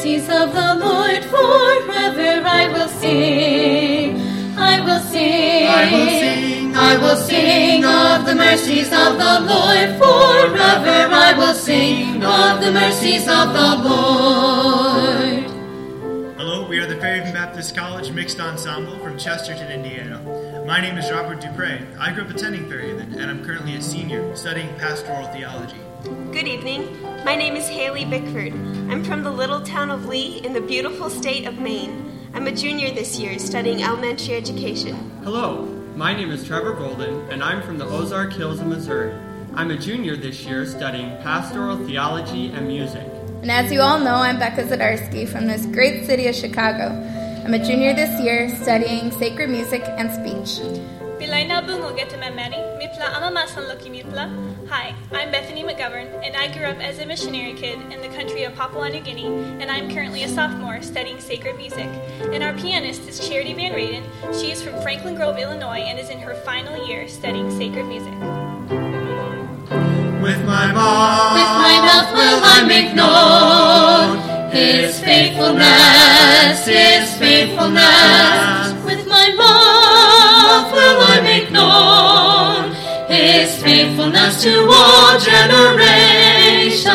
mercies of the Lord forever I will sing. I will sing. I will sing. I will sing of the mercies of the Lord forever. I will sing of the mercies of the Lord. Hello, we are the Fairhaven Baptist College Mixed Ensemble from Chesterton, Indiana. My name is Robert Dupre. I grew up attending Fairhaven, and I'm currently a senior studying pastoral theology. Good evening. My name is Haley Bickford. I'm from the little town of Lee in the beautiful state of Maine. I'm a junior this year studying elementary education. Hello, my name is Trevor Golden, and I'm from the Ozark Hills of Missouri. I'm a junior this year studying pastoral theology and music. And as you all know, I'm Becca Zadarsky from this great city of Chicago. I'm a junior this year studying sacred music and speech. Bilaina bungo getememeni, mipla amamasan loki mipla. Hi, I'm Bethany McGovern, and I grew up as a missionary kid in the country of Papua New Guinea, and I'm currently a sophomore studying sacred music. And our pianist is Charity Van Raden. She is from Franklin Grove, Illinois, and is in her final year studying sacred music. With my mouth, With my mouth will I make known His faithfulness, His faithfulness. With my mouth will I make known His faithfulness to all generations.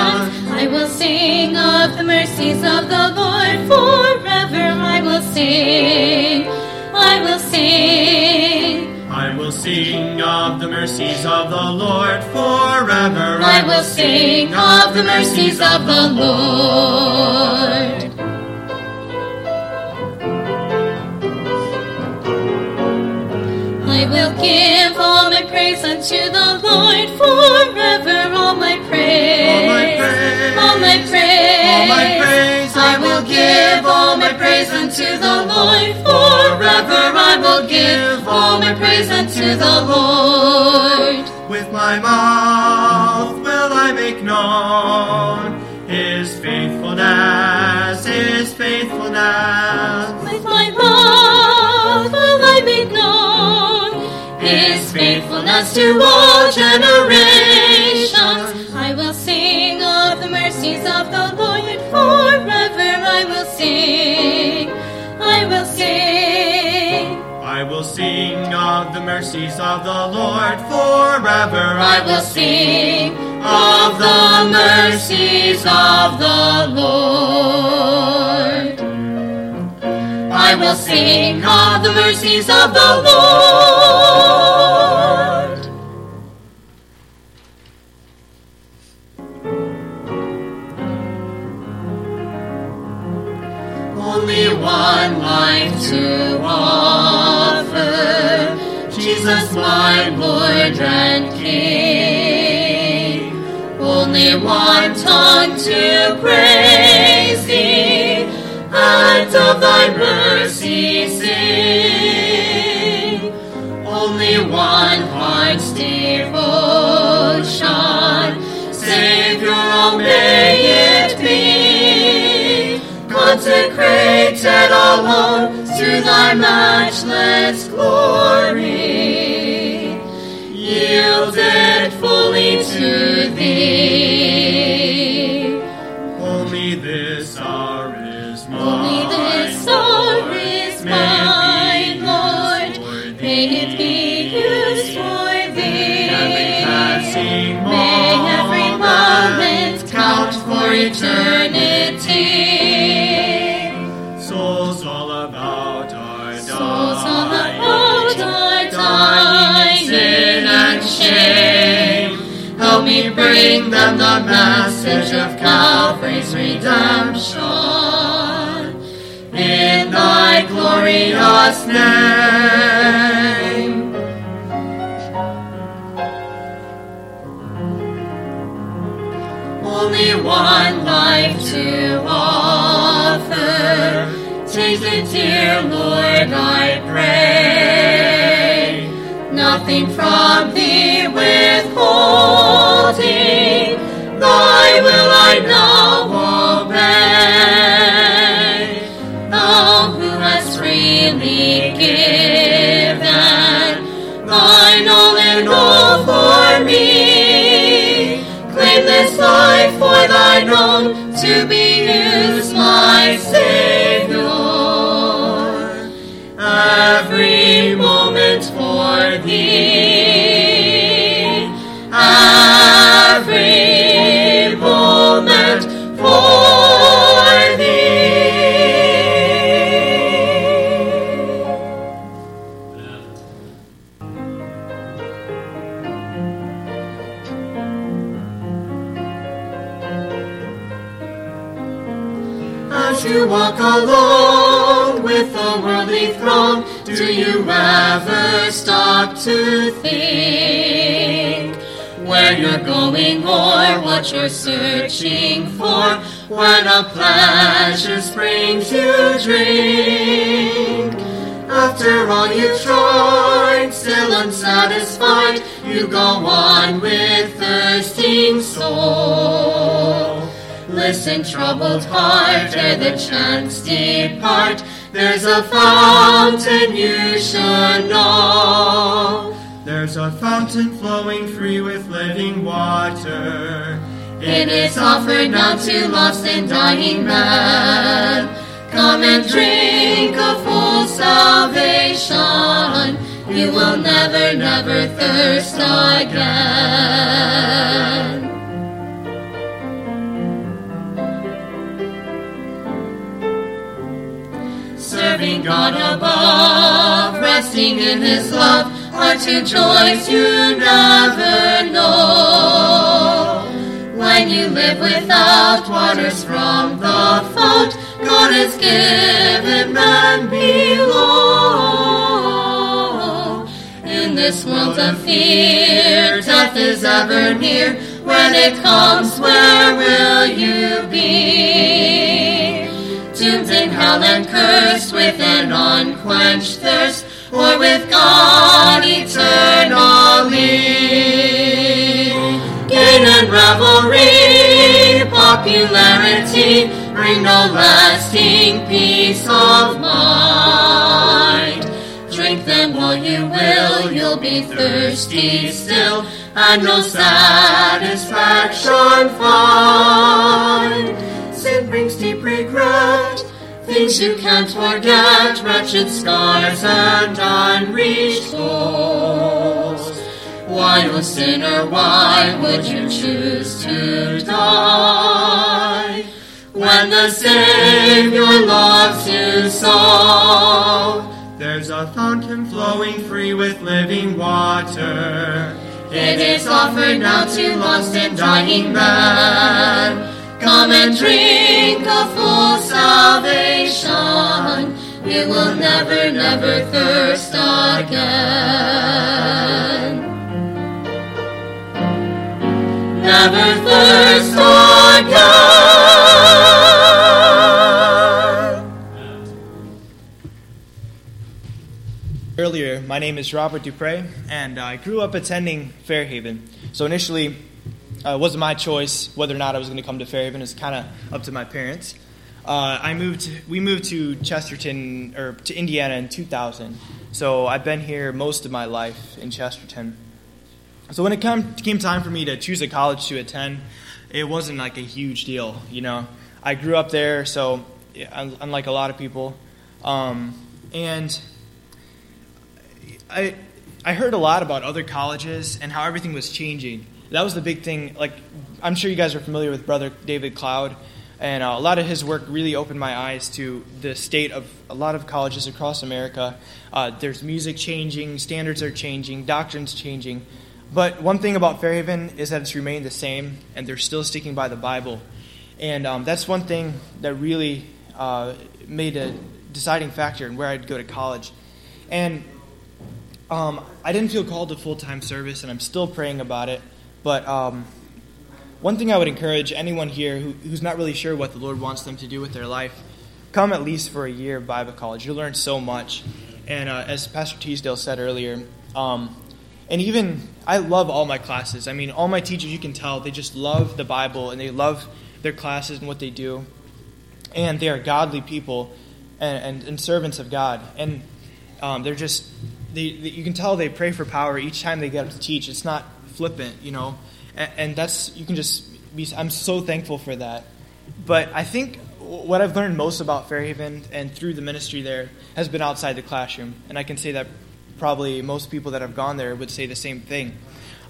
I will sing of the mercies of the Lord forever. I will sing, I will sing. I will sing of the mercies of the Lord forever. I will sing of the mercies of the Lord. I will give all my praise unto the Lord forever. All my praise, All my praise, all my praise, all my praise I will give all my praise unto the Lord forever. I will give all my praise unto the Lord. With my mouth will I make known His faithfulness, His faithfulness. To all generations. I will sing of the mercies of the Lord forever. I will sing, I will sing. I will sing of the mercies of the Lord forever. I will sing of the mercies of the Lord. I will sing of the mercies of the Lord. Only one life to offer, Jesus my Lord and King. Only one tongue to praise Thee, and of Thy mercy sing. Only one heart's devotion, consecrated alone to thy matchless glory, yielded fully to thee. Message of Calvary's redemption. In thy glorious name. Only one life to offer. Take it, dear Lord, I pray. Nothing from thee withholding. Thy will do you ever stop to think where you're going or what you're searching for? When a pleasure springs you drink. After all you've tried, still unsatisfied, you go on with thirsting soul. Listen, troubled heart, ere the chance depart. There's a fountain you should know. There's a fountain flowing free with living water. It is offered now to lost and dying man. Come and drink of full salvation. You will never, never thirst again. God above, resting in His love, are two joys you never know. When you live without waters from the fount, God has given man below. In this world of fear, death is ever near. When it comes, where will you be? And cursed with an unquenched thirst, or with God eternally. Gain and revelry, popularity, bring no lasting peace of mind. Drink them all you will, you'll be thirsty still, and no satisfaction find. Sin brings deep regret, things you can't forget, wretched scars and unreached goals. Why, O sinner, why would you choose to die? When the Savior loves you so. There's a fountain flowing free with living water. It is offered now to lost and dying man. Come and drink of full salvation. You will never, never thirst again. Never thirst again. Earlier, my name is Robert Dupre, and I grew up attending Fairhaven. So initially, uh, it wasn't my choice whether or not I was going to come to Fairhaven. It's kind of up to my parents. Uh, I moved. We moved to Chesterton or to Indiana in 2000. So I've been here most of my life in Chesterton. So when it come, came time for me to choose a college to attend, it wasn't like a huge deal. You know, I grew up there, so unlike a lot of people, um, and I I heard a lot about other colleges and how everything was changing. That was the big thing. Like I'm sure you guys are familiar with Brother David Cloud, and uh, a lot of his work really opened my eyes to the state of a lot of colleges across America. Uh, there's music changing, standards are changing, doctrines changing. But one thing about Fairhaven is that it's remained the same, and they're still sticking by the Bible. And um, that's one thing that really uh, made a deciding factor in where I'd go to college. And um, I didn't feel called to full time service, and I'm still praying about it. But um, one thing I would encourage anyone here who, who's not really sure what the Lord wants them to do with their life, come at least for a year of Bible college. You'll learn so much. And uh, as Pastor Teasdale said earlier, um, and even I love all my classes. I mean, all my teachers, you can tell, they just love the Bible and they love their classes and what they do. And they are godly people and, and, and servants of God. And um, they're just, they, they, you can tell they pray for power each time they get up to teach. It's not flippant, you know. And, and that's, you can just be, I'm so thankful for that. But I think what I've learned most about Fairhaven and through the ministry there has been outside the classroom, and I can say that probably most people that have gone there would say the same thing.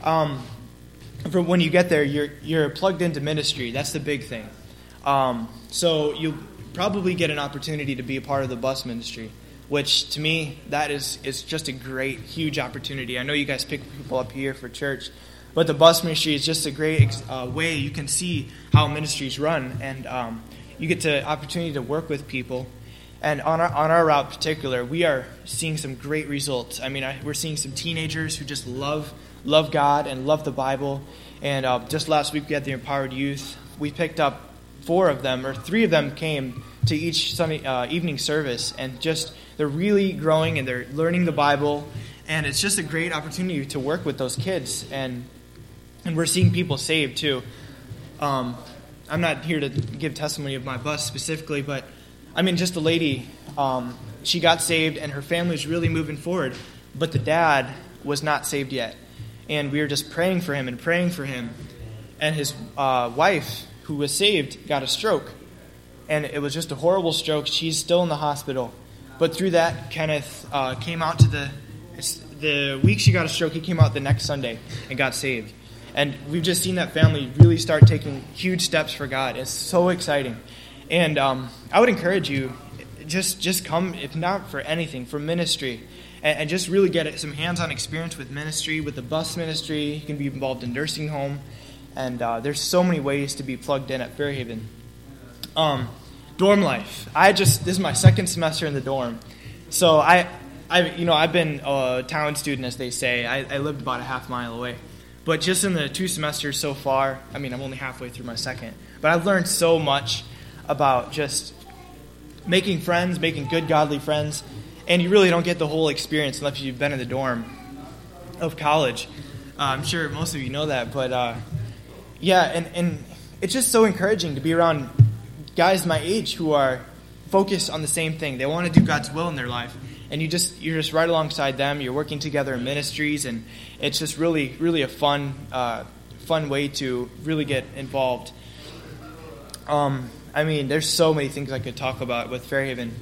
Um, from when you get there, you're you're plugged into ministry. That's the big thing. Um, so you probably get an opportunity to be a part of the bus ministry, which to me that is is just a great, huge opportunity. I know you guys pick people up here for church, but the bus ministry is just a great uh, way you can see how ministries run, and um, you get the opportunity to work with people. And on our, on our route particular, we are seeing some great results. I mean, I, we're seeing some teenagers who just love love God and love the Bible. And uh, just last week, we had the Empowered Youth. We picked up four of them, or three of them came to each Sunday uh, evening service, and just they're really growing and they're learning the Bible. And it's just a great opportunity to work with those kids. And, and we're seeing people saved, too. Um, I'm not here to give testimony of my bus specifically, but I mean, just a lady, um, she got saved and her family's really moving forward, but the dad was not saved yet. And we were just praying for him and praying for him. And his uh, wife, who was saved, got a stroke. And it was just a horrible stroke. She's still in the hospital. But through that, Kenneth uh, came out to the the week she got a stroke. He came out the next Sunday and got saved. And we've just seen that family really start taking huge steps for God. It's so exciting. And um, I would encourage you, just just come, if not for anything, for ministry, and, and just really get some hands-on experience with ministry, with the bus ministry. You can be involved in nursing home, and uh, there's so many ways to be plugged in at Fairhaven. Um, dorm life. I just this is my second semester in the dorm, so I, I you know I've been a town student as they say. I, I lived about a half mile away. But just in the two semesters so far, I mean, I'm only halfway through my second, but I've learned so much about just making friends, making good, godly friends, and you really don't get the whole experience unless you've been in the dorm of college. Uh, I'm sure most of you know that, but uh, yeah, and, and it's just so encouraging to be around guys my age who are focused on the same thing. They want to do God's will in their life and you just you're just right alongside them. You're working together in ministries, and it's just really really a fun uh, fun way to really get involved. Um, I mean, there's so many things I could talk about with Fairhaven.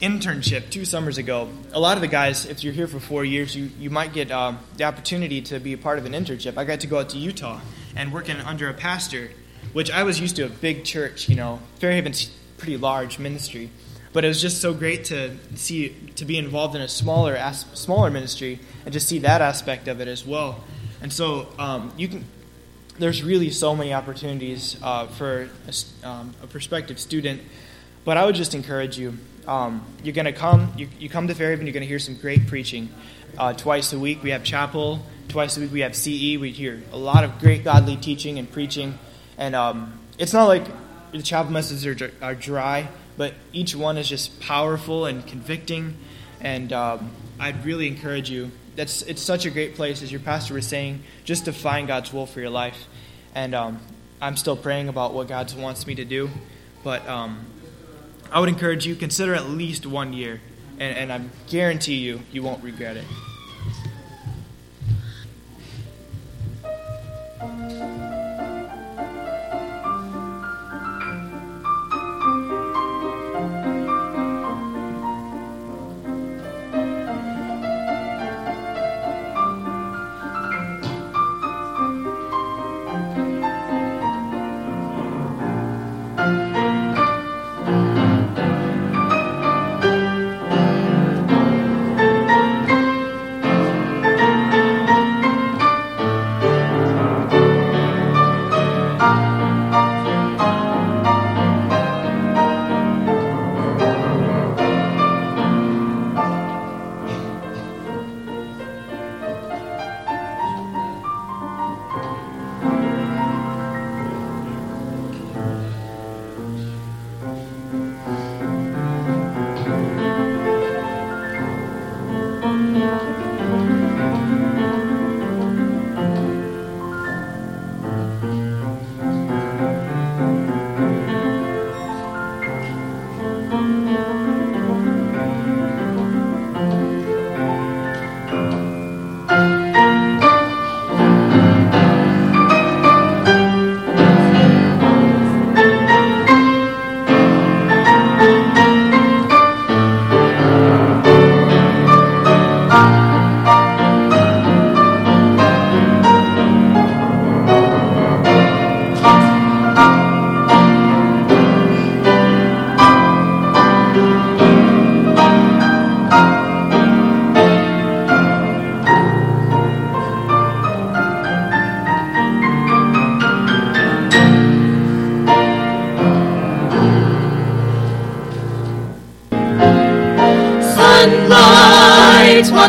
Internship two summers ago. A lot of the guys, if you're here for four years, you, you might get um, the opportunity to be a part of an internship. I got to go out to Utah and work in, under a pastor, which I was used to a big church. You know, Fairhaven's pretty large ministry. But it was just so great to see to be involved in a smaller as, smaller ministry and just see that aspect of it as well. And so um, you can. There's really so many opportunities uh, for a, um, a, prospective student, but I would just encourage you. Um, you're going to come. You, you, come to Fairhaven. You're going to hear some great preaching. Uh, twice a week we have chapel. Twice a week we have CE. We hear a lot of great godly teaching and preaching, and um, it's not like the chapel messages are, are dry but each one is just powerful and convicting. And um, I'd really encourage you. That's it's such a great place, as your pastor was saying, just to find God's will for your life. And um, I'm still praying about what God wants me to do, but um, I would encourage you consider at least one year, and, and I guarantee you you won't regret it.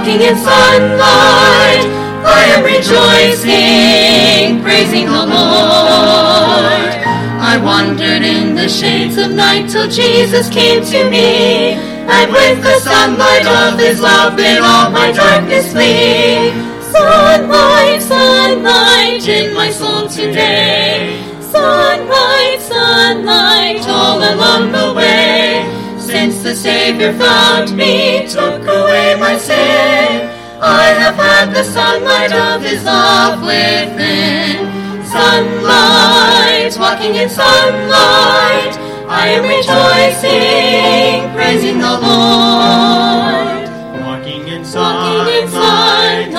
Walking in sunlight. I am rejoicing, praising the Lord. I wandered in the shades of night till Jesus came to me. And with the sunlight of his love made all my darkness flee. Sunlight, sunlight in my soul today. Sunlight, sunlight all along the way. Since the Savior found me, took away my sin, I have had the sunlight of His love within. Sunlight, walking in sunlight, I am rejoicing, praising the Lord. Walking in Walking in sunlight,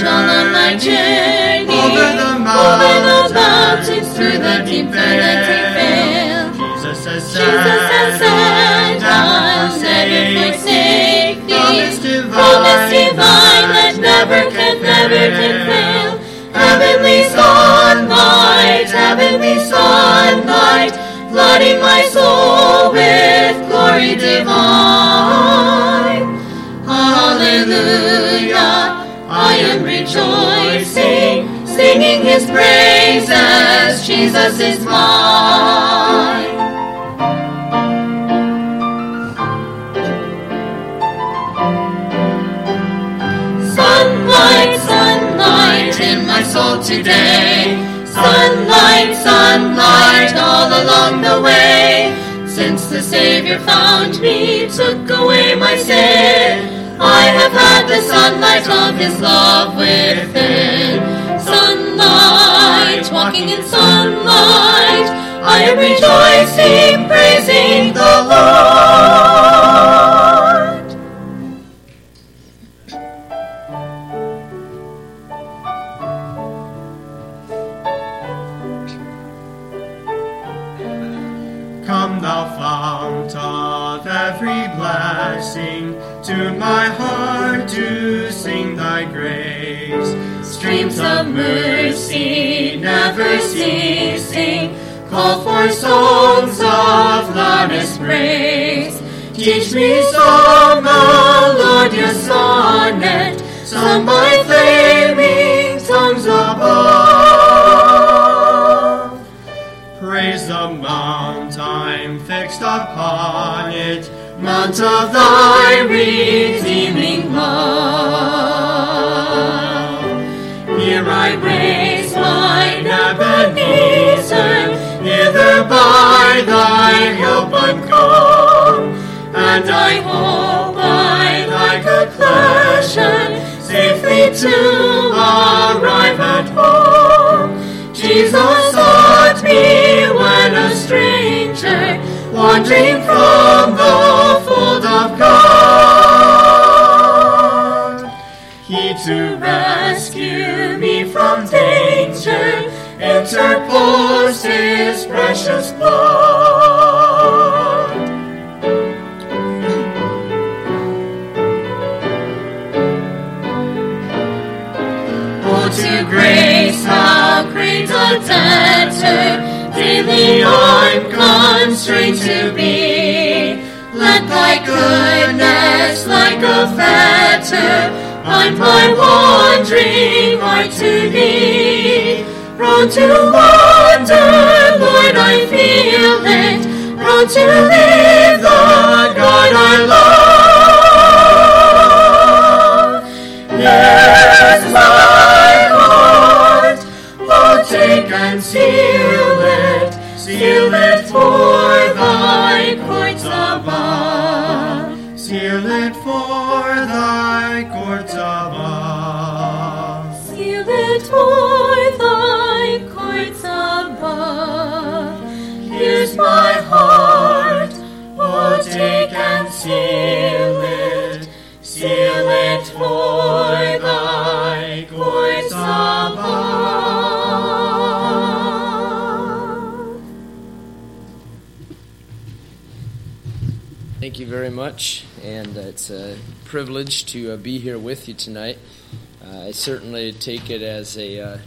on my journey, Over the over the mountains, mountains, through the deep vale, Jesus has said, Jesus has said, never can, never can fail. Heavenly sunlight, heavenly sunlight, flooding my soul with glory divine. Hallelujah, I am rejoicing, singing his praises, Jesus is mine. Today. Sunlight, sunlight all along the way. Since the Savior found me, took away my sin. I have had the sunlight of His love within. Sunlight, walking in sunlight, I am rejoicing, praising the Lord. To my heart to sing thy grace. Streams of mercy never ceasing, call for songs of loudest praise. Teach me some melodious sonnet, sung by flaming tongues above. Praise the mount I'm fixed upon it, mount of thy redeeming love. Here I raise mine Ebenezer, hither by thy help I'm come, and I hope by thy pleasure safely to arrive at home. Jesus sought me when a stranger, wandering from the to rescue me from danger interposed his precious blood. Oh, to grace, how great a debtor daily I'm constrained to be. Let thy goodness, like a fetter, bind my wandering heart to thee. Prone to wander, Lord, I feel it. Prone to leave the God I love. Yes, my heart, oh, take and seal it, seal it for Thank you very much, and uh, it's a privilege to uh, be here with you tonight. Uh, I certainly take it as a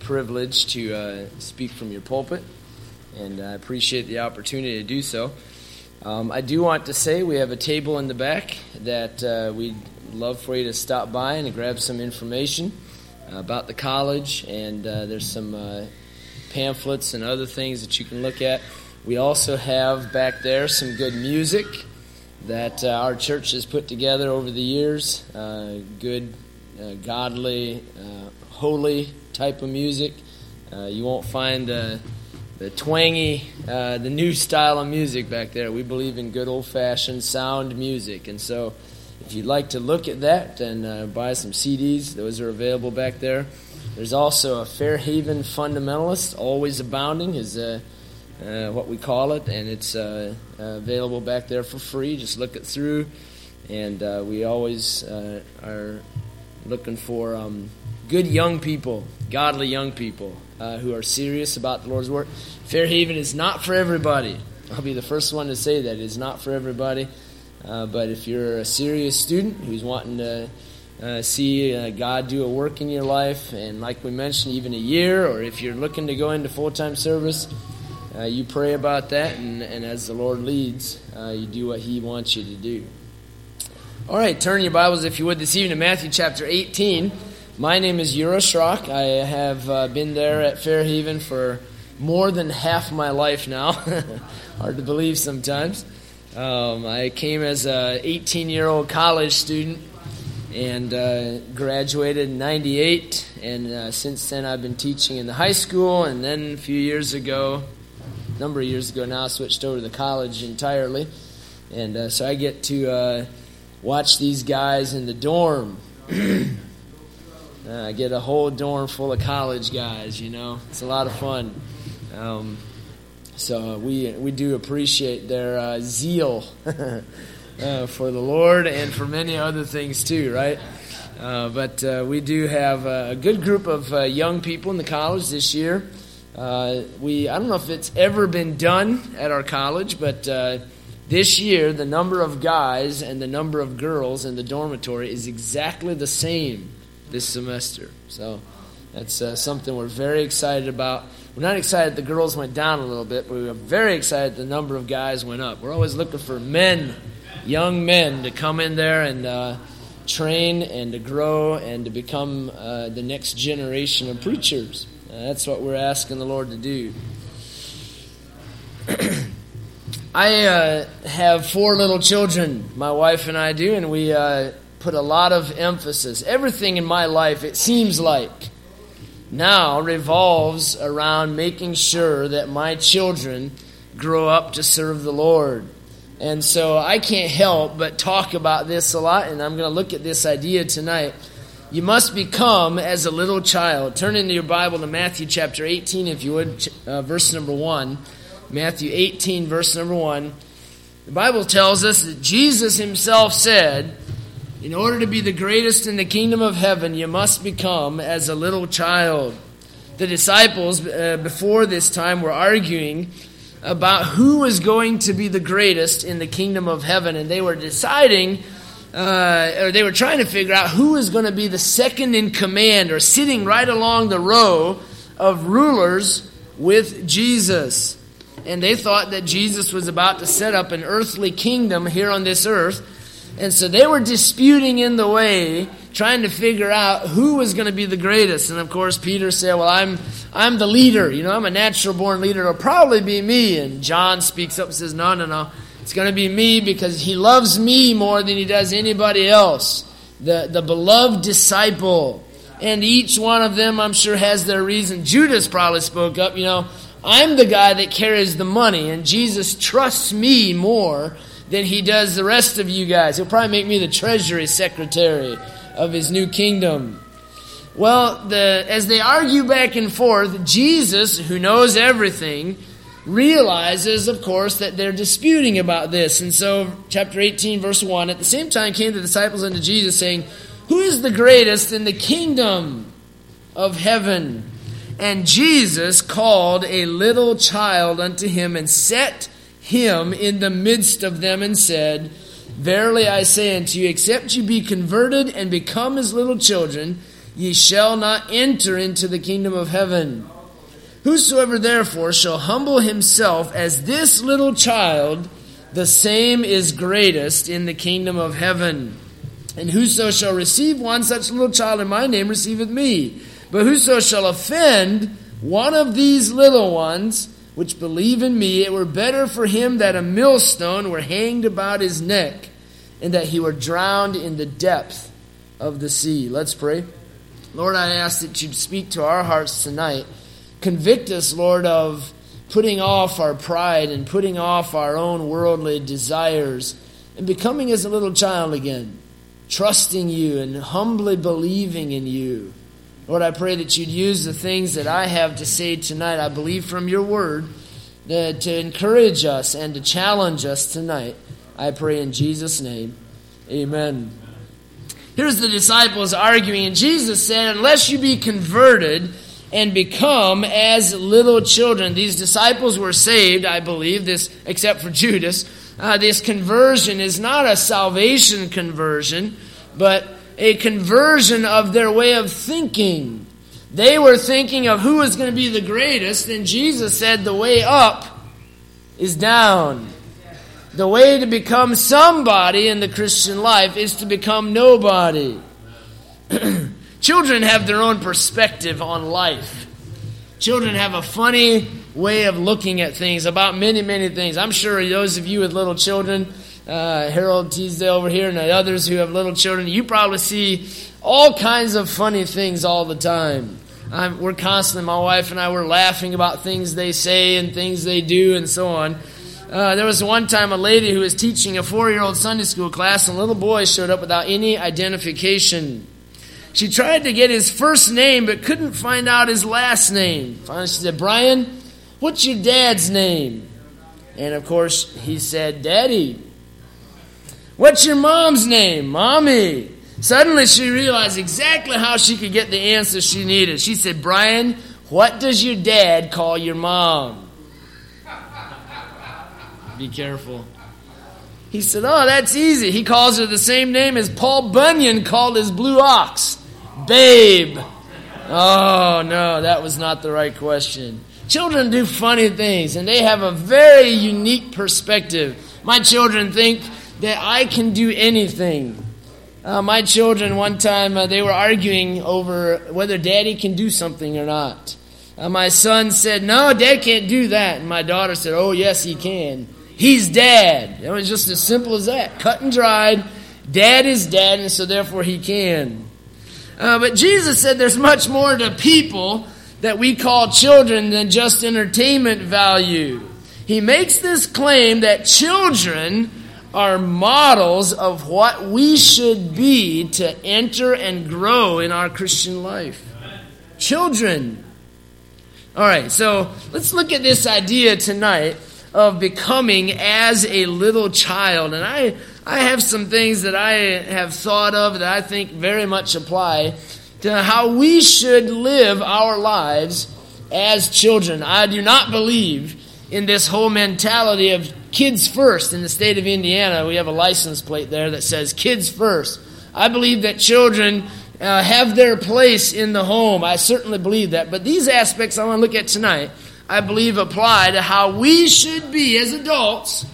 privilege to speak from your pulpit, and I appreciate the opportunity to do so. Um, I do want to say we have a table in the back that uh, we love for you to stop by and grab some information about the college. And uh, there's some uh, pamphlets and other things that you can look at. We also have back there some good music that uh, our church has put together over the years. Uh, good, uh, godly, uh, holy type of music. Uh, you won't find the, the twangy, uh, the new style of music back there. We believe in good old fashioned sound music. And so if you'd like to look at that and buy some CDs, those are available back there. There's also a Fairhaven fundamentalist, always abounding, is uh, what we call it, and it's uh, uh, available back there for free. Just look it through, and uh, we always uh, are looking for um, good young people, godly young people who are serious about the Lord's work. Fairhaven is not for everybody. I'll be the first one to say that it's not for everybody. but if you're a serious student who's wanting to uh, see uh, God do a work in your life, and like we mentioned, even a year, or if you're looking to go into full time service, uh, you pray about that, and, and as the Lord leads, uh, you do what He wants you to do. All right, turn your Bibles, if you would, this evening to Matthew chapter 18. My name is Yura Schrock. I have uh, been there at Fairhaven for more than half my life now. Hard to believe sometimes. Um, I came as an 18 year old college student and uh, graduated in 98 and uh, since then i've been teaching in the high school and then a few years ago number of years ago now, I switched over to the college entirely. And uh, so I get to uh, watch these guys in the dorm. uh, I get a whole dorm full of college guys, you know. It's a lot of fun. Um, so we, we do appreciate their uh, zeal uh, for the Lord and for many other things too, right? Uh, but we do have a good group of young people in the college this year. Uh, we I don't know if it's ever been done at our college, but uh, this year the number of guys and the number of girls in the dormitory is exactly the same this semester. So that's uh, something we're very excited about. We're not excited the girls went down a little bit, but we were very excited the number of guys went up. We're always looking for men, young men, to come in there and uh, train and to grow and to become uh, the next generation of preachers. Uh, that's what we're asking the Lord to do. I uh, have four little children, my wife and I do, and we uh, put a lot of emphasis. Everything in my life, it seems like, now revolves around making sure that my children grow up to serve the Lord. And so I can't help but talk about this a lot, and I'm going to look at this idea tonight you must become as a little child. Turn into your Bible to Matthew chapter 18, if you would, uh, verse number 1. Matthew 18, verse number 1. The Bible tells us that Jesus himself said, In order to be the greatest in the kingdom of heaven, you must become as a little child. The disciples, uh, before this time, were arguing about who was going to be the greatest in the kingdom of heaven, and they were deciding uh, or they were trying to figure out who was going to be the second in command or sitting right along the row of rulers with Jesus. And they thought that Jesus was about to set up an earthly kingdom here on this earth. And so they were disputing in the way, trying to figure out who was going to be the greatest. And of course, Peter said, Well, I'm, I'm the leader. You know, I'm a natural born leader. It'll probably be me. And John speaks up and says, No, no, no. It's going to be me because he loves me more than he does anybody else. The, the beloved disciple. And each one of them, I'm sure, has their reason. Judas probably spoke up, you know, I'm the guy that carries the money, and Jesus trusts me more than he does the rest of you guys. He'll probably make me the treasury secretary of his new kingdom. Well, the, as they argue back and forth, Jesus, who knows everything, realizes, of course, that they're disputing about this. And so, chapter 18, verse 1 At the same time came the disciples unto Jesus, saying, Who is the greatest in the kingdom of heaven? And Jesus called a little child unto him and set him in the midst of them and said, Verily I say unto you, except you be converted and become as little children, ye shall not enter into the kingdom of heaven. Whosoever therefore shall humble himself as this little child, the same is greatest in the kingdom of heaven. And whoso shall receive one such little child in my name receiveth me. But whoso shall offend one of these little ones which believe in me, it were better for him that a millstone were hanged about his neck, and that he were drowned in the depth of the sea. Let's pray. Lord, I ask that you'd speak to our hearts tonight. Convict us, Lord, of putting off our pride and putting off our own worldly desires and becoming as a little child again, trusting you and humbly believing in you. Lord, I pray that you'd use the things that I have to say tonight. I believe from your word that to encourage us and to challenge us tonight. I pray in Jesus' name. Amen. Here's the disciples arguing, and Jesus said, Unless you be converted and become as little children. These disciples were saved, I believe, this except for Judas. Uh, this conversion is not a salvation conversion, but a conversion of their way of thinking. They were thinking of who was going to be the greatest, and Jesus said the way up is down. The way to become somebody in the Christian life is to become nobody. Children have their own perspective on life. Children have a funny way of looking at things, about many, many things. I'm sure those of you with little children, uh, Harold Teasdale over here, and the others who have little children, you probably see all kinds of funny things all the time. I'm, we're constantly, my wife and I, were laughing about things they say and things they do and so on. Uh, there was one time a lady who was teaching a four year old Sunday school class, and a little boy showed up without any identification. She tried to get his first name, but couldn't find out his last name. Finally, she said, Brian, what's your dad's name? And of course, he said, Daddy. What's your mom's name? Mommy. Suddenly, she realized exactly how she could get the answer she needed. She said, Brian, what does your dad call your mom? Be careful. He said, Oh, that's easy. He calls her the same name as Paul Bunyan called his blue ox Babe. Oh, no, that was not the right question. Children do funny things, and they have a very unique perspective. My children think that I can do anything. Uh, my children, one time, uh, they were arguing over whether daddy can do something or not. Uh, my son said, No, dad can't do that. And my daughter said, Oh, yes, he can. He's dad. It was just as simple as that. Cut and dried. Dad is dad, and so therefore he can. Uh, but Jesus said there's much more to people that we call children than just entertainment value. He makes this claim that children are models of what we should be to enter and grow in our Christian life. Children. All right, so let's look at this idea tonight of becoming as a little child. And I, I have some things that I have thought of that I think very much apply to how we should live our lives as children. I do not believe in this whole mentality of kids first. In the state of Indiana, we have a license plate there that says kids first. I believe that children uh, have their place in the home. I certainly believe that. But these aspects I want to look at tonight I believe, apply to how we should be as adults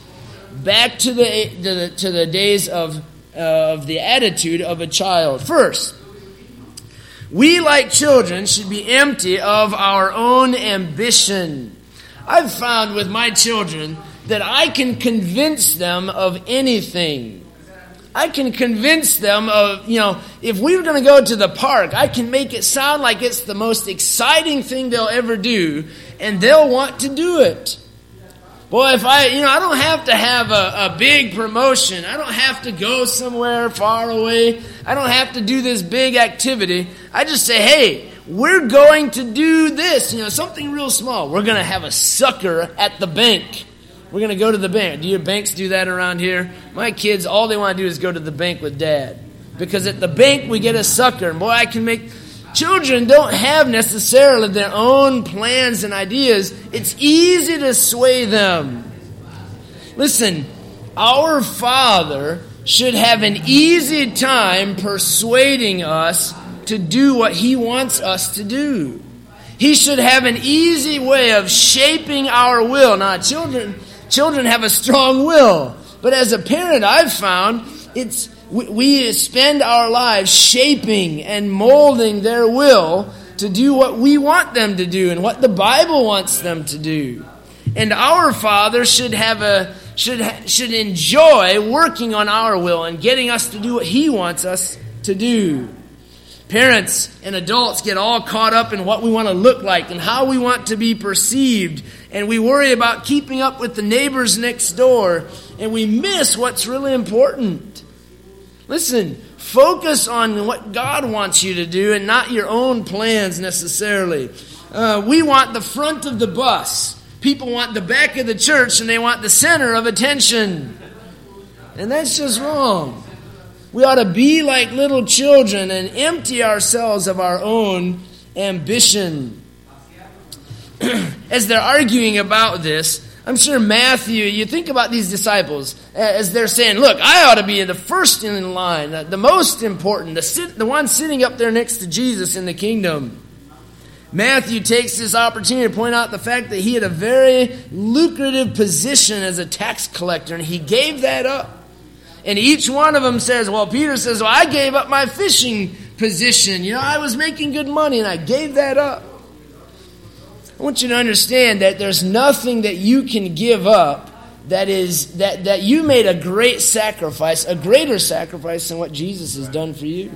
back to the, to the, to the days of, uh, of the attitude of a child. First, we, like children, should be empty of our own ambition. I've found with my children that I can convince them of anything. I can convince them of, you know, if we were going to go to the park, I can make it sound like it's the most exciting thing they'll ever do and they'll want to do it. Boy, if I, you know, I don't have to have a, a big promotion. I don't have to go somewhere far away. I don't have to do this big activity. I just say, hey, we're going to do this, you know, something real small. We're going to have a sucker at the bank. We're going to go to the bank. Do your banks do that around here? My kids, all they want to do is go to the bank with dad. Because at the bank, we get a sucker. And boy, I can make Children don't have necessarily their own plans and ideas. It's easy to sway them. Listen, our Father should have an easy time persuading us to do what He wants us to do. He should have an easy way of shaping our will. Now, children, children have a strong will, but as a parent, I've found it's we, spend our lives shaping and molding their will to do what we want them to do and what the Bible wants them to do. And our Father should have a should should enjoy working on our will and getting us to do what He wants us to do. Parents and adults get all caught up in what we want to look like and how we want to be perceived, and we worry about keeping up with the neighbors next door, and we miss what's really important. Listen, focus on what God wants you to do and not your own plans necessarily. Uh, we want the front of the bus. People want the back of the church and they want the center of attention. And that's just wrong. We ought to be like little children and empty ourselves of our own ambition. As they're arguing about this, I'm sure Matthew, you think about these disciples as they're saying, Look, I ought to be the first in line, the most important, the, sit, the one sitting up there next to Jesus in the kingdom. Matthew takes this opportunity to point out the fact that he had a very lucrative position as a tax collector, and he gave that up. And each one of them says, Well, Peter says, Well, I gave up my fishing position. You know, I was making good money, and I gave that up. I want you to understand that there's nothing that you can give up that is that, that you made a great sacrifice, a greater sacrifice than what Jesus has done for you.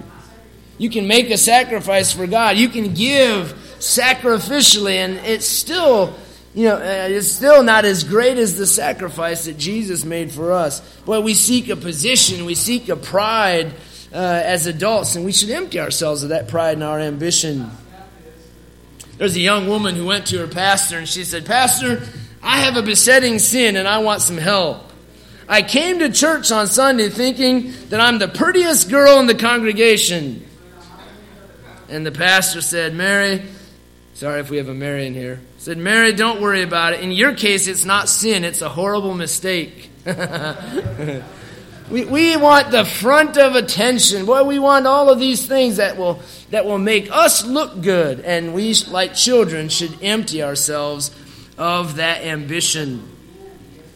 You can make a sacrifice for God. You can give sacrificially, and it's still, you know, uh, it's still not as great as the sacrifice that Jesus made for us. But we seek a position, we seek a pride uh, as adults, and we should empty ourselves of that pride and our ambition. There's a young woman who went to her pastor and she said, Pastor, I have a besetting sin and I want some help. I came to church on Sunday thinking that I'm the prettiest girl in the congregation. And the pastor said, Mary, sorry if we have a Mary in here, said, Mary, don't worry about it. In your case, it's not sin, it's a horrible mistake. we, we want the front of attention. Boy, we want all of these things that will, that will make us look good. And we, like children, should empty ourselves of that ambition.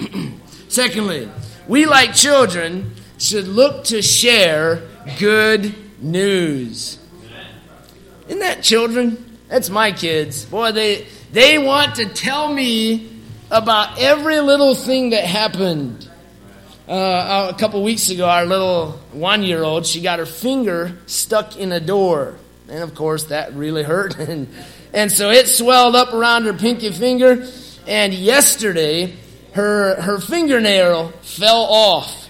Secondly, we, like children, should look to share good news. Isn't that children? That's my kids. Boy, they, they want to tell me about every little thing that happened. Uh, a couple weeks ago, our little one year old, she got her finger stuck in a door. And of course, that really hurt. And, and so it swelled up around her pinky finger. And yesterday, her, her fingernail fell off.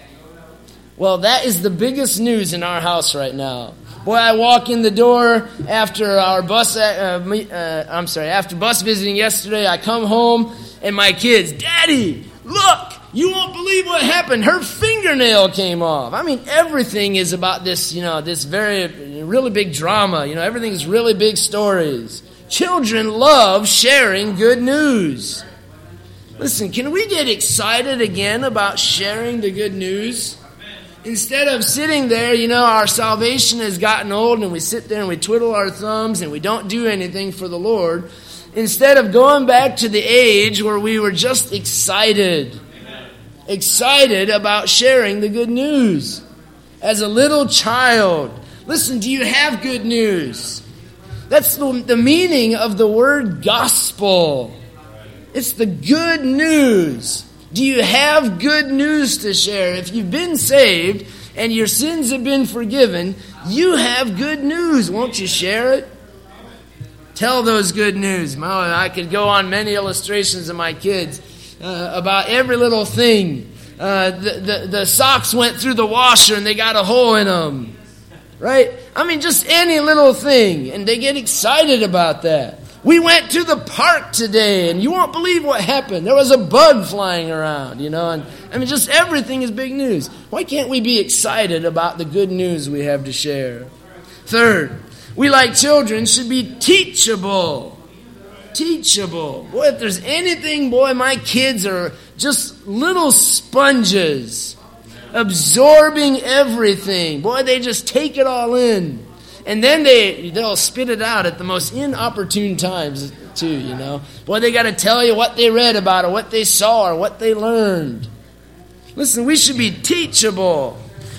Well, that is the biggest news in our house right now. Boy, I walk in the door after our bus, uh, uh, I'm sorry, after bus visiting yesterday. I come home and my kids, Daddy, look, you won't believe what happened. Her fingernail came off. I mean, everything is about this, you know, this very, really big drama. You know, everything's really big stories. Children love sharing good news. Listen, can we get excited again about sharing the good news? Instead of sitting there, you know, our salvation has gotten old and we sit there and we twiddle our thumbs and we don't do anything for the Lord. Instead of going back to the age where we were just excited, excited about sharing the good news. As a little child, listen, do you have good news? That's the, the meaning of the word gospel. It's the good news. Do you have good news to share? If you've been saved and your sins have been forgiven, you have good news. Won't you share it? Tell those good news. I could go on many illustrations of my kids uh, about every little thing. Uh, the, the, the socks went through the washer and they got a hole in them. Right? I mean, just any little thing. And they get excited about that. We went to the park today, and you won't believe what happened. There was a bug flying around, you know, and I mean, just everything is big news. Why can't we be excited about the good news we have to share? Third, we, like children, should be teachable. Teachable. Boy, if there's anything, boy, my kids are just little sponges, absorbing everything. Boy, they just take it all in. And then they, they'll spit it out at the most inopportune times, too, you know. Boy, they got to tell you what they read about or what they saw or what they learned. Listen, we should be teachable.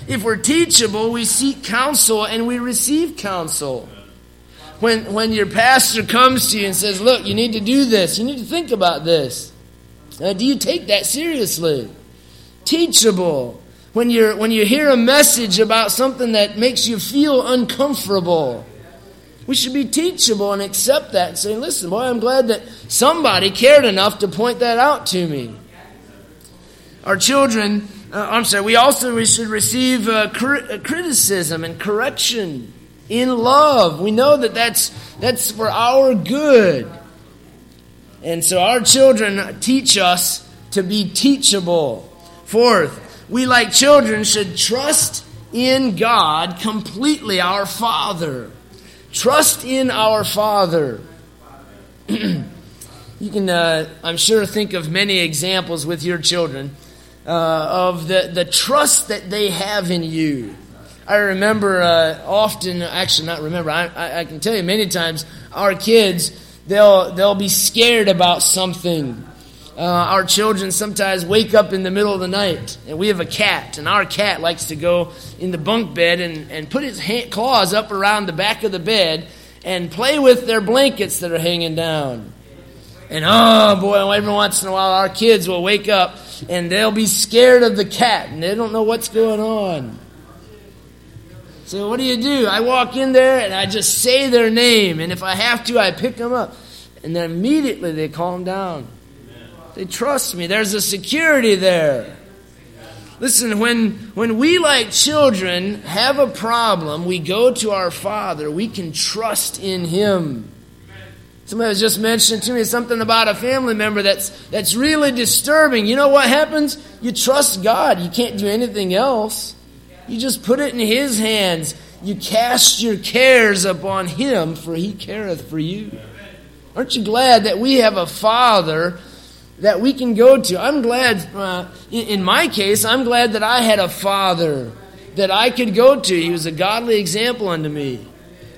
If we're teachable, we seek counsel and we receive counsel. When, when your pastor comes to you and says, Look, you need to do this, you need to think about this. Uh, do you take that seriously? Teachable. When, you're, when you hear a message about something that makes you feel uncomfortable, we should be teachable and accept that and say, Listen, boy, I'm glad that somebody cared enough to point that out to me. Our children uh, I'm sorry, we also we should receive uh, cri- criticism and correction in love. We know that that's, that's for our good. And so our children teach us to be teachable. Fourth, we like children should trust in God completely, our Father. Trust in our Father. you can, uh, I'm sure, think of many examples with your children uh, of the, the trust that they have in you. I remember uh, often, actually not remember, I, I, I, can tell you many times, our kids, they'll, they'll be scared about something. Uh, our children sometimes wake up in the middle of the night, and we have a cat, and our cat likes to go in the bunk bed and, and put his hand, claws up around the back of the bed and play with their blankets that are hanging down. And oh boy, every once in a while our kids will wake up and they'll be scared of the cat and they don't know what's going on. So what do you do? I walk in there and I just say their name, and if I have to, I pick them up. And then immediately they calm down. They trust me. There's a security there. Listen, when, when we, like children, have a problem, we go to our Father. We can trust in Him. Somebody was just mentioning to me something about a family member that's, that's really disturbing. You know what happens? You trust God. You can't do anything else. You just put it in His hands. You cast your cares upon Him, for He careth for you. Aren't you glad that we have a Father that we can go to? I'm glad, uh, in, my case, I'm glad that I had a Father that I could go to. He was a godly example unto me.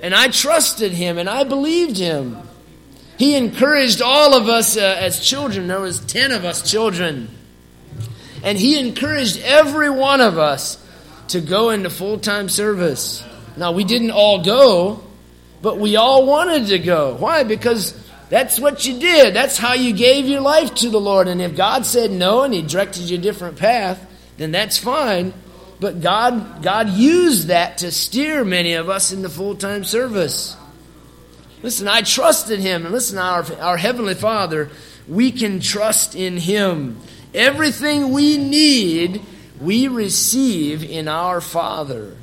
And I trusted Him and I believed Him. He encouraged all of us uh, as children. There was 10 of us children. And he encouraged every one of us to go into full-time service. Now, we didn't all go, but we all wanted to go. Why? Because that's what you did. That's how you gave your life to the Lord. And if God said no and he directed you a different path, then that's fine. But God, God used that to steer many of us into full-time service. Listen, I trusted him. And listen, our, our Heavenly Father, we can trust in him. Everything we need, we receive in our Father.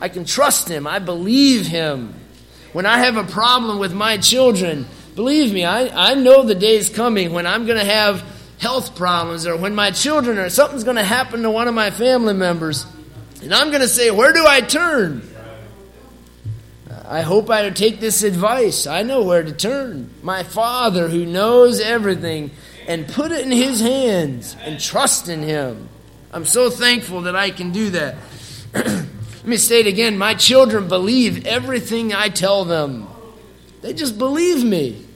I can trust him. I believe him. When I have a problem with my children, believe me, I, I know the day is coming when I'm going to have health problems or when my children or something's going to happen to one of my family members. And I'm going to say, Where do I turn? I hope I take this advice. I know where to turn. My Father, who knows everything, and put it in His hands and trust in Him. I'm so thankful that I can do that. Let me say it again. My children believe everything I tell them, they just believe me.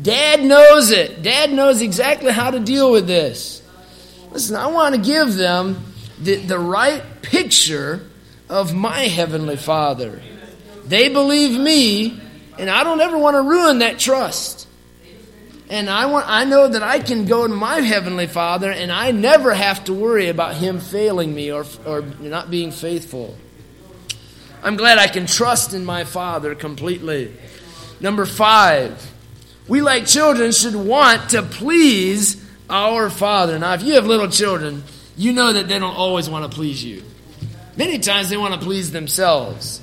Dad knows it. Dad knows exactly how to deal with this. Listen, I want to give them the, the right picture of my Heavenly Father. They believe me, and I don't ever want to ruin that trust. And I want I know that I can go to my heavenly Father and I never have to worry about him failing me or or not being faithful. I'm glad I can trust in my Father completely. Number 5. We like children should want to please our Father. Now, if you have little children, you know that they don't always want to please you. Many times they want to please themselves.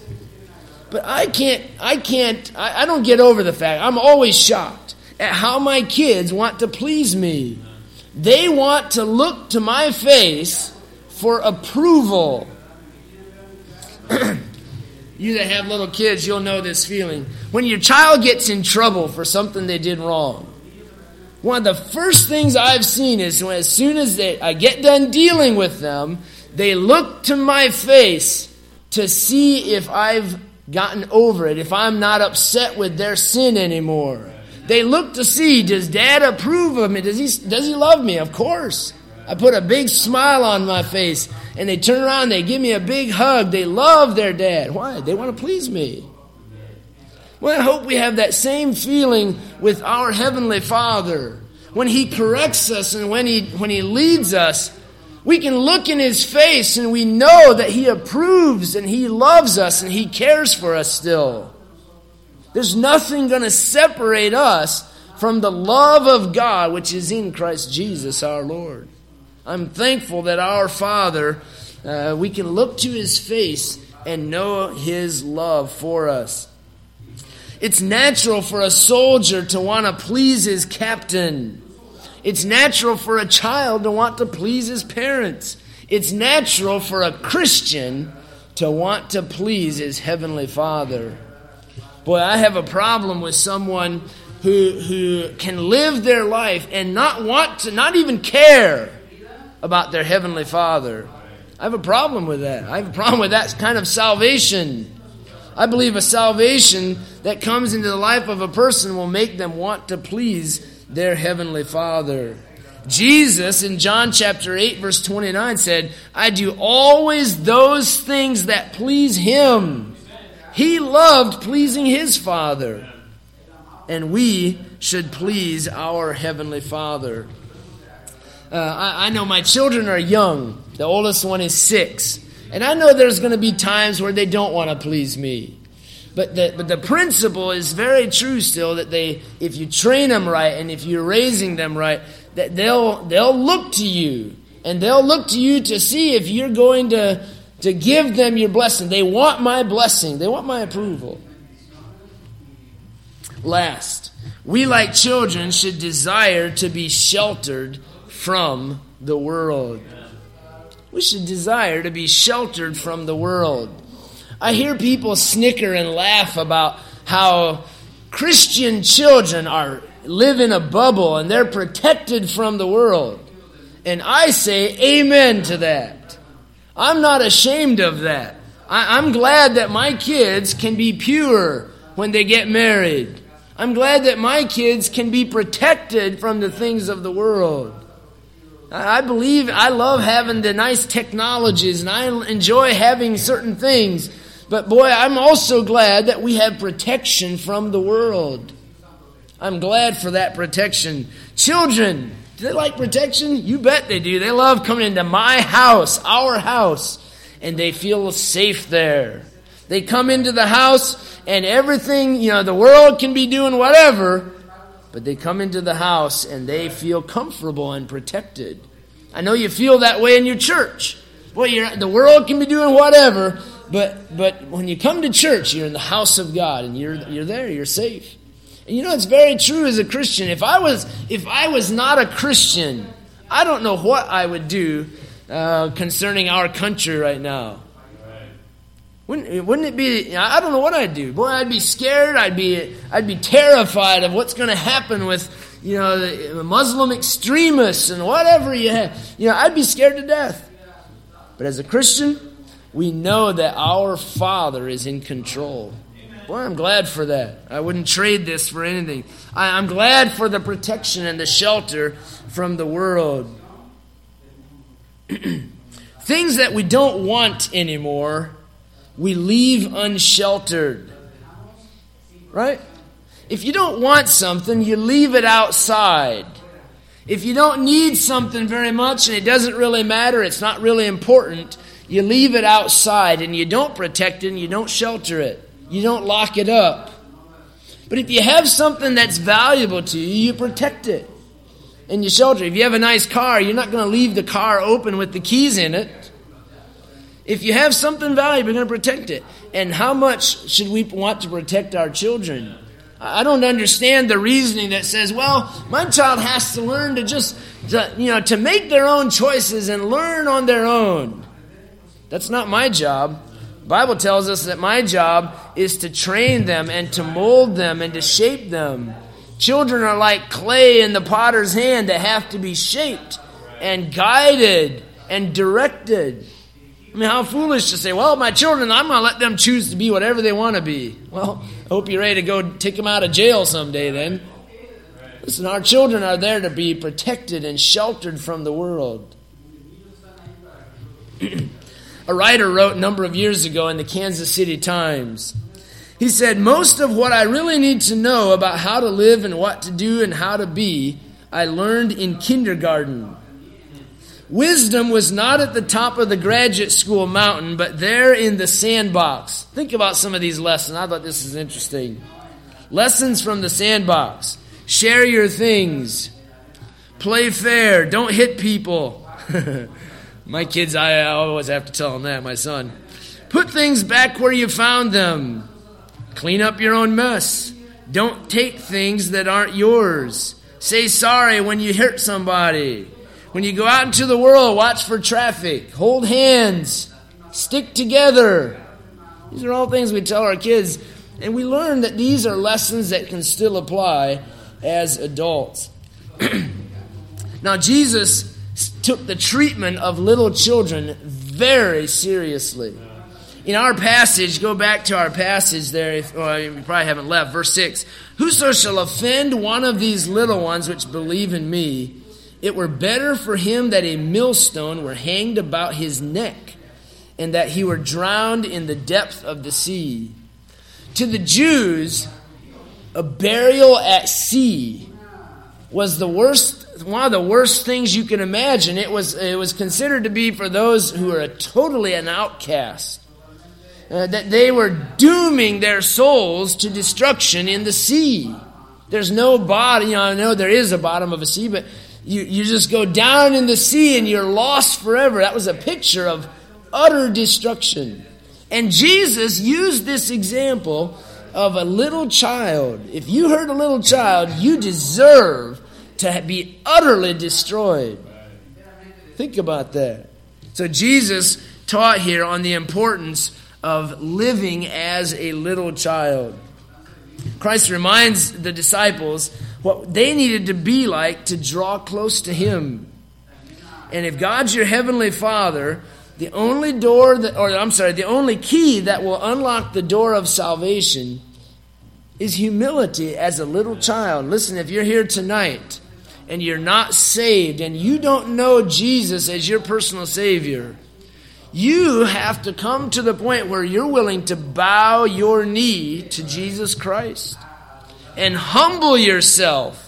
But I can't, I can't, I, I don't get over the fact, I'm always shocked at how my kids want to please me. They want to look to my face for approval. you that have little kids, you'll know this feeling. When your child gets in trouble for something they did wrong, one of the first things I've seen is when, as soon as they, I get done dealing with them, they look to my face to see if I've gotten over it, if I'm not upset with their sin anymore. They look to see, does dad approve of me? Does he, does he love me? Of course. I put a big smile on my face, and they turn around, they give me a big hug. They love their dad. Why? They want to please me. Well, I hope we have that same feeling with our Heavenly Father. When He corrects us and when He, when he leads us, we can look in His face and we know that He approves and He loves us and He cares for us still. There's nothing going to separate us from the love of God which is in Christ Jesus our Lord. I'm thankful that our Father, uh, we can look to His face and know His love for us. It's natural for a soldier to want to please his captain. It's natural for a child to want to please his parents. It's natural for a Christian to want to please his heavenly Father. Boy, I have a problem with someone who, who can live their life and not want to, not even care about their heavenly Father. I have a problem with that. I have a problem with that kind of salvation. I believe a salvation that comes into the life of a person will make them want to please their heavenly Father. Jesus in John chapter 8 verse 29 said, I do always those things that please him. He loved pleasing his Father. And we should please our heavenly Father. Uh, I, I know my children are young. The oldest one is six. And I know there's going to be times where they don't want to please me. But the, but the principle is very true still that they, if you train them right and if you're raising them right, that they'll, they'll look to you. And they'll look to you to see if you're going to, to give them your blessing. They want my blessing. They want my approval. Last, we like children should desire to be sheltered from the world. We should desire to be sheltered from the world. I hear people snicker and laugh about how Christian children are live in a bubble and they're protected from the world. And I say amen to that. I'm not ashamed of that. I, am glad that my kids can be pure when they get married. I'm glad that my kids can be protected from the things of the world. I believe I love having the nice technologies and I enjoy having certain things. But boy, I'm also glad that we have protection from the world. I'm glad for that protection. Children, do they like protection? You bet they do. They love coming into my house, our house, and they feel safe there. They come into the house and everything, you know, the world can be doing whatever, but they come into the house and they feel comfortable and protected. I know you feel that way in your church. Boy, the world can be doing whatever, but but when you come to church, you're in the house of God and you're you're there, you're safe. And you know it's very true as a Christian. If I was if I was not a Christian, I don't know what I would do uh, concerning our country right now. Wouldn't, wouldn't it be? I don't know what I'd do. Boy, I'd be scared. I'd be, I'd be terrified of what's going to happen with, you know, the Muslim extremists and whatever you have. You know, I'd be scared to death. But as a Christian, we know that our Father is in control. Boy, I'm glad for that. I wouldn't trade this for anything. I, I'm glad for the protection and the shelter from the world. Things that we don't want anymore we leave unsheltered. Right? If you don't want something, you leave it outside. If you don't need something very much and it doesn't really matter, it's not really important, you leave it outside and you don't protect it and you don't shelter it. You don't lock it up. But if you have something that's valuable to you, you protect it and you shelter. If you have a nice car, you're not going to leave the car open with the keys in it. If you have something valuable, you're going to protect it. And how much should we want to protect our children? I don't understand the reasoning that says, well, my child has to learn to just, to, you know, to make their own choices and learn on their own. That's not my job. The Bible tells us that my job is to train them and to mold them and to shape them. Children are like clay in the potter's hand that have to be shaped and guided and directed. I mean, how foolish to say, well, my children, I'm going to let them choose to be whatever they want to be. Well, I hope you're ready to go take them out of jail someday then. Listen, our children are there to be protected and sheltered from the world. a writer wrote a number of years ago in the Kansas City Times. He said, Most of what I really need to know about how to live and what to do and how to be, I learned in kindergarten. Wisdom was not at the top of the graduate school mountain, but there in the sandbox. Think about some of these lessons. I thought this is interesting. Lessons from the sandbox. Share your things. Play fair. Don't hit people. my kids, I always have to tell them that, my son. Put things back where you found them. Clean up your own mess. Don't take things that aren't yours. Say sorry when you hurt somebody. When you go out into the world, watch for traffic. Hold hands. Stick together. These are all things we tell our kids. And we learn that these are lessons that can still apply as adults. now, Jesus took the treatment of little children very seriously. In our passage, go back to our passage there, if, well, you probably haven't left, verse 6. Whoso shall offend one of these little ones which believe in me, it were better for him that a millstone were hanged about his neck, and that he were drowned in the depth of the sea. To the Jews, a burial at sea was the worst one of the worst things you can imagine. It was it was considered to be for those who are totally an outcast. Uh, that they were dooming their souls to destruction in the sea. There's no bottom, you know, I know there is a bottom of a sea, but you, you just go down in the sea and you're lost forever. That was a picture of utter destruction. And Jesus used this example of a little child. If you hurt a little child, you deserve to be utterly destroyed. Think about that. So Jesus taught here on the importance of living as a little child. Christ reminds the disciples what they needed to be like to draw close to Him. And if God's your heavenly Father, the only door that, or I'm sorry, the only key that will unlock the door of salvation is humility as a little child. Listen, if you're here tonight and you're not saved and you don't know Jesus as your personal Savior, you have to come to the point where you're willing to bow your knee to Jesus Christ and humble yourself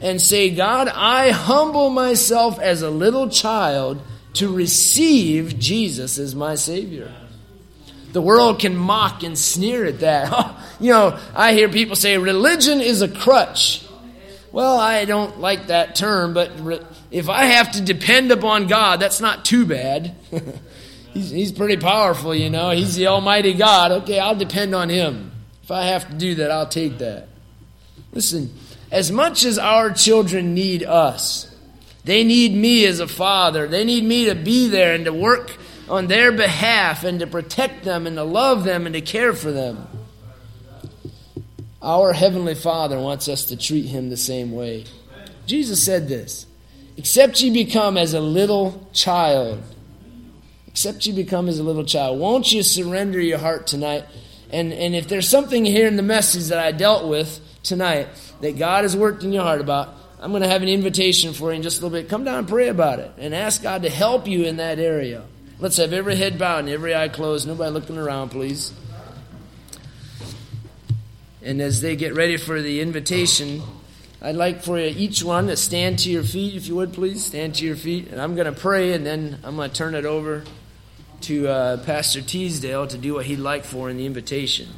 and say, God, I humble myself as a little child to receive Jesus as my Savior. The world can mock and sneer at that. you know, I hear people say religion is a crutch. Well, I don't like that term, but if I have to depend upon God, that's not too bad. he's, he's pretty powerful, you know. He's the Almighty God. Okay, I'll depend on Him. If I have to do that, I'll take that. Listen, as much as our children need us, they need me as a father. They need me to be there and to work on their behalf and to protect them and to love them and to care for them. Our Heavenly Father wants us to treat Him the same way. Jesus said this Except you become as a little child. Except you become as a little child. Won't you surrender your heart tonight? And, and if there's something here in the message that I dealt with tonight that God has worked in your heart about, I'm going to have an invitation for you in just a little bit. Come down and pray about it and ask God to help you in that area. Let's have every head bowed and every eye closed. Nobody looking around, please. And as they get ready for the invitation, I'd like for you, each one to stand to your feet, if you would, please. Stand to your feet. And I'm going to pray, and then I'm going to turn it over to uh, Pastor Teasdale to do what he'd like for in the invitation.